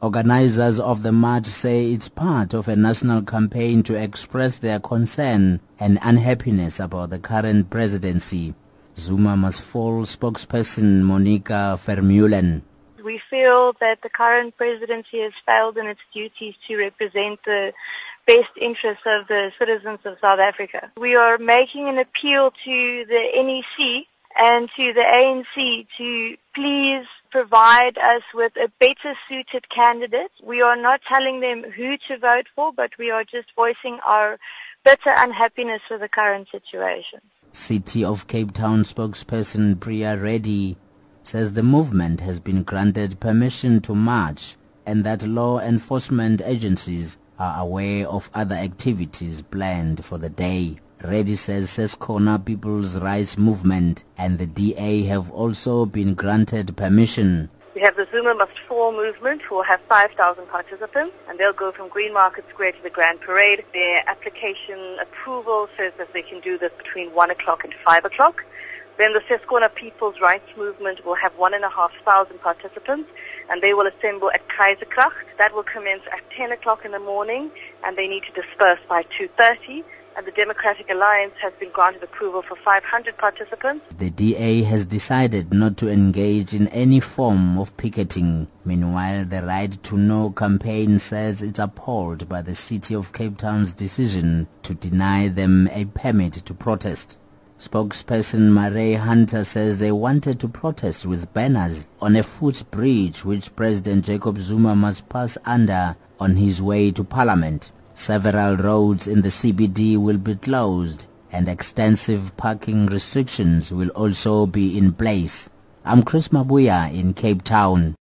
Organizers of the march say it's part of a national campaign to express their concern and unhappiness about the current presidency. Zuma must fall spokesperson Monica Vermeulen. We feel that the current presidency has failed in its duties to represent the best interests of the citizens of South Africa. We are making an appeal to the NEC and to the ANC to please provide us with a better suited candidate. We are not telling them who to vote for, but we are just voicing our bitter unhappiness with the current situation. City of Cape Town spokesperson Priya Reddy says the movement has been granted permission to march and that law enforcement agencies are aware of other activities planned for the day. Reddy says Ses'khona People's Rights Movement and the DA have also been granted permission. We have the Zuma Must Fall movement who will have 5,000 participants and they'll go from Greenmarket Square to the Grand Parade. Their application approval says that they can do this between 1 o'clock and 5 o'clock. Then the Ses'khona People's Rights Movement will have 1,500 participants and they will assemble at Keizersgracht. That will commence at 10 o'clock in the morning and they need to disperse by 2.30 and the Democratic Alliance has been granted approval for 500 participants. The DA has decided not to engage in any form of picketing. Meanwhile, the Right to Know campaign says it's appalled by the City of Cape Town's decision to deny them a permit to protest. Spokesperson Murray Hunter says they wanted to protest with banners on a footbridge which President Jacob Zuma must pass under on his way to Parliament. Several roads in the CBD will be closed and extensive parking restrictions will also be in place. I'm Chris Mabuya in Cape Town.